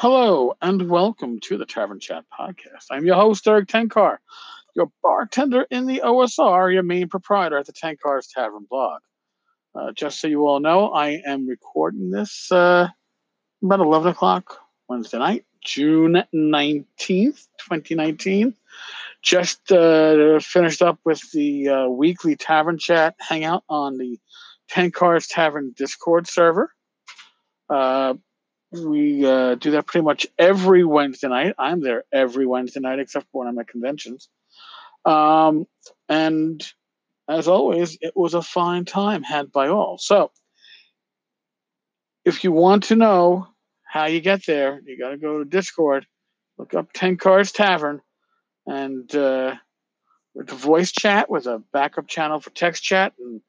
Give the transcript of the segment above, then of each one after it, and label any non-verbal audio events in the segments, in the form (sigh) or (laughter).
Hello and welcome to the Tavern Chat podcast. I'm your host, Erik Tenkar, your bartender in the OSR, your main proprietor at the Tenkar's Tavern blog. Uh, just so you all know, I am recording this uh, about 11 o'clock Wednesday night, June 19th, 2019. Just uh, finished up with the uh, weekly Tavern Chat hangout on the Tenkar's Tavern Discord server. We uh, do that pretty much every Wednesday night. I'm there every Wednesday night, except for when I'm at conventions. Um, and as always, it was a fine time had by all. So, if you want to know how you get there, you got to go to Discord, look up Tenkar's Tavern, and uh, a voice chat with a backup channel for text chat, and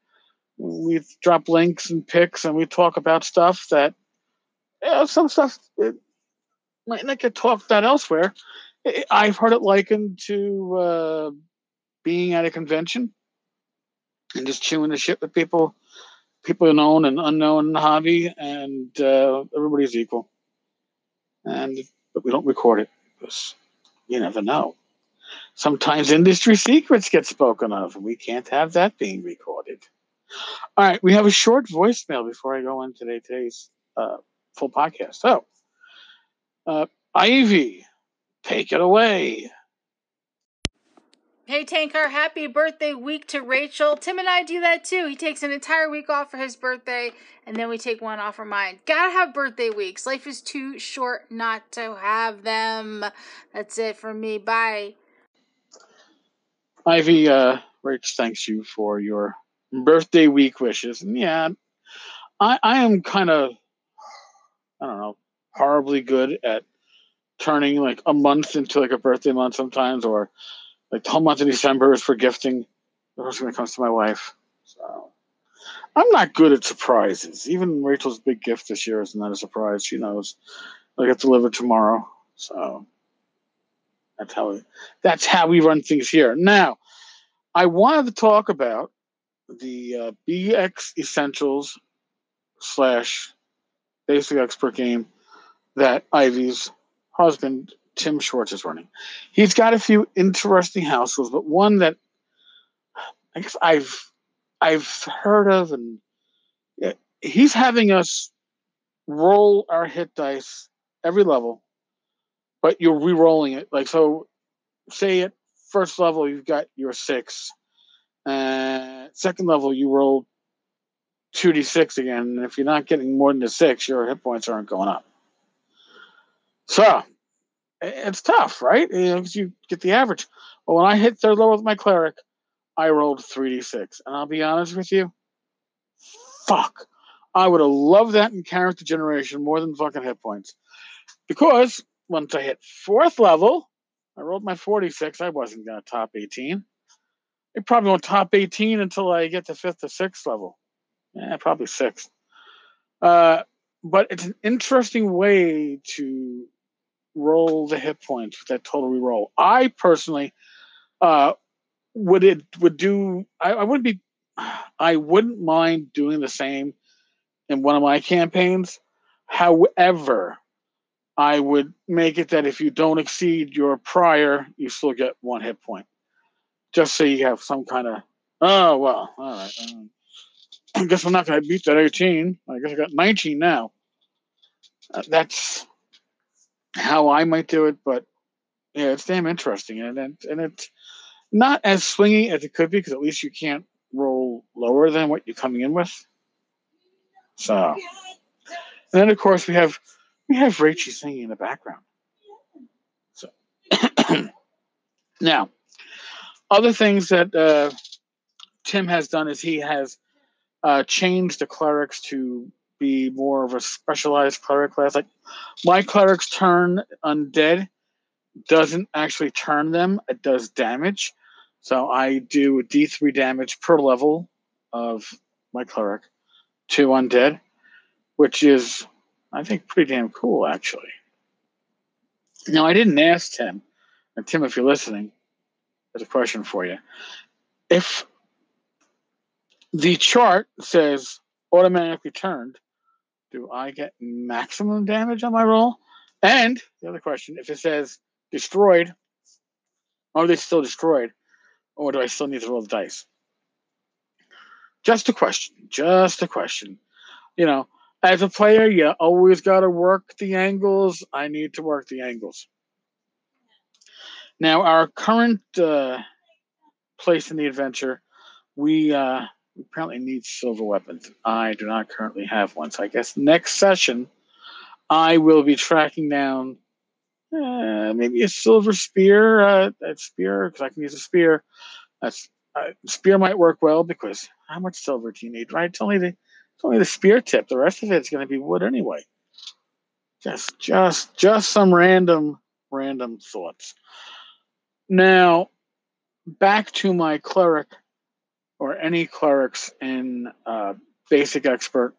we drop links and pics, and we talk about stuff that you know, some stuff it might not get talked about elsewhere. I've heard it likened to uh, being at a convention and just chewing the shit with people, people known and unknown in the hobby, and uh, everybody's equal. And but we don't record it because you never know. Sometimes industry secrets get spoken of, and we can't have that being recorded. All right, we have a short voicemail before I go into today's uh, full podcast. So, uh, Ivy, take it away. Hey Tankar, happy birthday week to Rachel. Tim and I do that too. He takes an entire week off for his birthday, and then we take one off for mine. Gotta have birthday weeks. Life is too short not to have them. That's it for me. Bye. Ivy, uh, Rach thanks you for your birthday week wishes. And yeah, I, I am kind of I don't know, horribly good at turning like a month into like a birthday month sometimes, or like the whole month of December is for gifting. The first thing that comes to my wife. So I'm not good at surprises. Even Rachel's big gift this year is not a surprise. She knows I get delivered tomorrow. So that's how we, that's how we run things here. Now, I wanted to talk about the uh, BX Essentials slash basic expert game that Ivy's husband, Tim Schwartz, is running. He's got a few interesting house rules, but one that I guess I've I've heard of, and he's having us roll our hit dice every level, but you're re-rolling it. Like so, say at first level you've got your six, uh, second level you roll 2d6 again. And if you're not getting more than a six, your hit points aren't going up. So it's tough, right? You know, you get the average. But when I hit third level with my cleric, I rolled 3d6. And I'll be honest with you, fuck. I would have loved that in character generation more than fucking hit points. Because once I hit fourth level, I rolled my 4d6. I wasn't going to top 18. It probably won't top 18 until I get to fifth or sixth level. Yeah, probably six. Uh, but it's an interesting way to roll the hit points with that total reroll. I personally uh, would it would do. I, I wouldn't be. I wouldn't mind doing the same in one of my campaigns. However, I would make it that if you don't exceed your prior, you still get one hit point, just so you have some kind of. Oh well, all right. Um, I guess I'm not going to beat that 18. I guess I got 19 now. Uh, that's how I might do it, but yeah, it's damn interesting, and and, and it's not as swingy as it could be because at least you can't roll lower than what you're coming in with. So, and then of course we have we have Rachie singing in the background. So (clears throat) now, other things that uh, Tim has done is he has uh, changed the clerics to be more of a specialized cleric class. Like my clerics turn undead doesn't actually turn them; it does damage. So I do a D3 damage per level of my cleric to undead, which is I think pretty damn cool actually. Now I didn't ask Tim, and Tim, if you're listening, there's a question for you. If the chart says automatically turned. Do I get maximum damage on my roll? And the other question, if it says destroyed, are they still destroyed? Or do I still need to roll the dice? Just a question. Just a question. You know, as a player, you always got to work the angles. I need to work the angles. Now, our current uh, place in the adventure, we, uh, apparently need silver weapons. I do not currently have one. So I guess next session, I will be tracking down uh, maybe a silver spear. Uh, that spear, because I can use a spear. That's uh, spear might work well because how much silver do you need, right? It's only the it's only the spear tip. The rest of it's going to be wood anyway. Just, just, just some random, random thoughts. Now, back to my cleric or any clerics in uh, basic expert.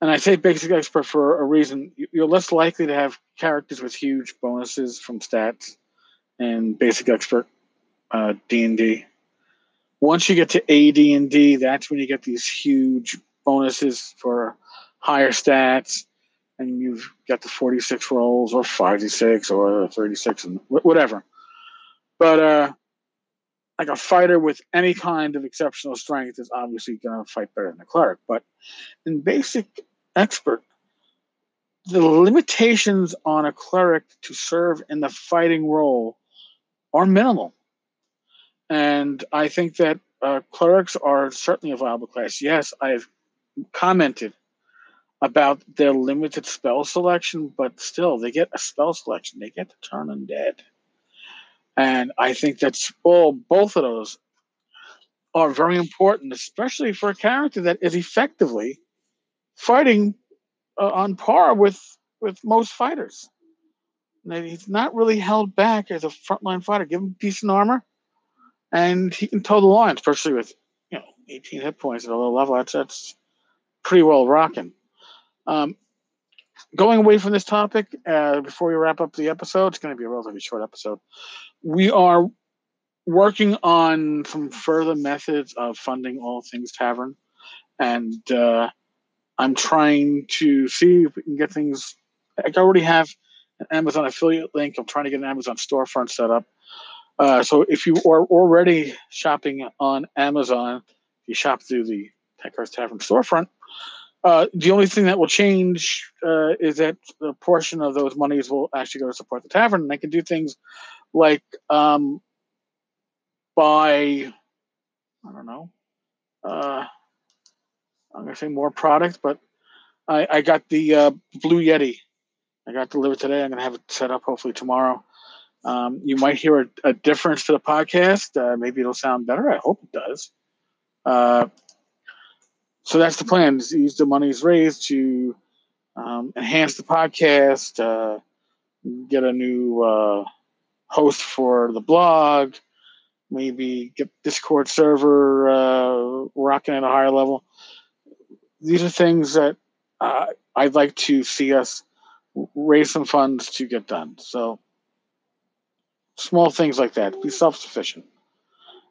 And I say basic expert for a reason. You're less likely to have characters with huge bonuses from stats in basic expert uh, D&D. Once you get to AD&D, that's when you get these huge bonuses for higher stats, and you've got the 46 rolls or 56 or 36 and whatever. But uh, like a fighter with any kind of exceptional strength is obviously going to fight better than a cleric. But in basic expert, the limitations on a cleric to serve in the fighting role are minimal. And I think that uh, clerics are certainly a viable class. Yes, I've commented about their limited spell selection, but still, they get a spell selection. They get to turn undead. And I think that's all, both of those are very important, especially for a character that is effectively fighting uh, on par with, with most fighters. And he's not really held back as a frontline fighter. Give him decent armor, and he can toe the line, especially with you know 18 hit points at a low level. That's that's pretty well rocking. Um, going away from this topic, uh, before we wrap up the episode, it's going to be a relatively short episode. We are working on some further methods of funding all things tavern, and uh, I'm trying to see if we can get things. I already have an Amazon affiliate link. I'm trying to get an Amazon storefront set up. Uh, so if you are already shopping on Amazon, you shop through the Tenkar's Tavern storefront. Uh, the only thing that will change uh, is that a portion of those monies will actually go to support the tavern, and they can do things like um, buy, I don't know, uh, I'm gonna say more products, but I, I got the uh, Blue Yeti. I got delivered today. I'm gonna have it set up hopefully tomorrow. Um, you might hear a, a, difference to the podcast. Uh, maybe it'll sound better. I hope it does. So that's the plan: is use the monies raised to um, enhance the podcast, uh, get a new uh, host for the blog, maybe get Discord server uh, rocking at a higher level. These are things that uh, I'd like to see us raise some funds to get done. So small things like that, be self sufficient.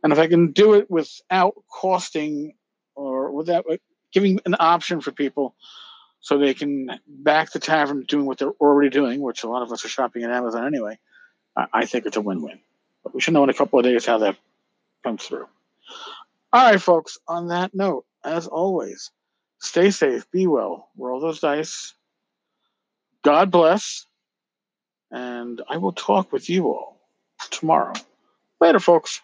And if I can do it without costing or without giving an option for people so they can back the tavern doing what they're already doing, which a lot of us are shopping at Amazon anyway, I think it's a win win. But we should know in a couple of days how that comes through. All right, folks, on that note, as always, stay safe, be well, roll those dice. God bless, and I will talk with you all tomorrow. Later, folks.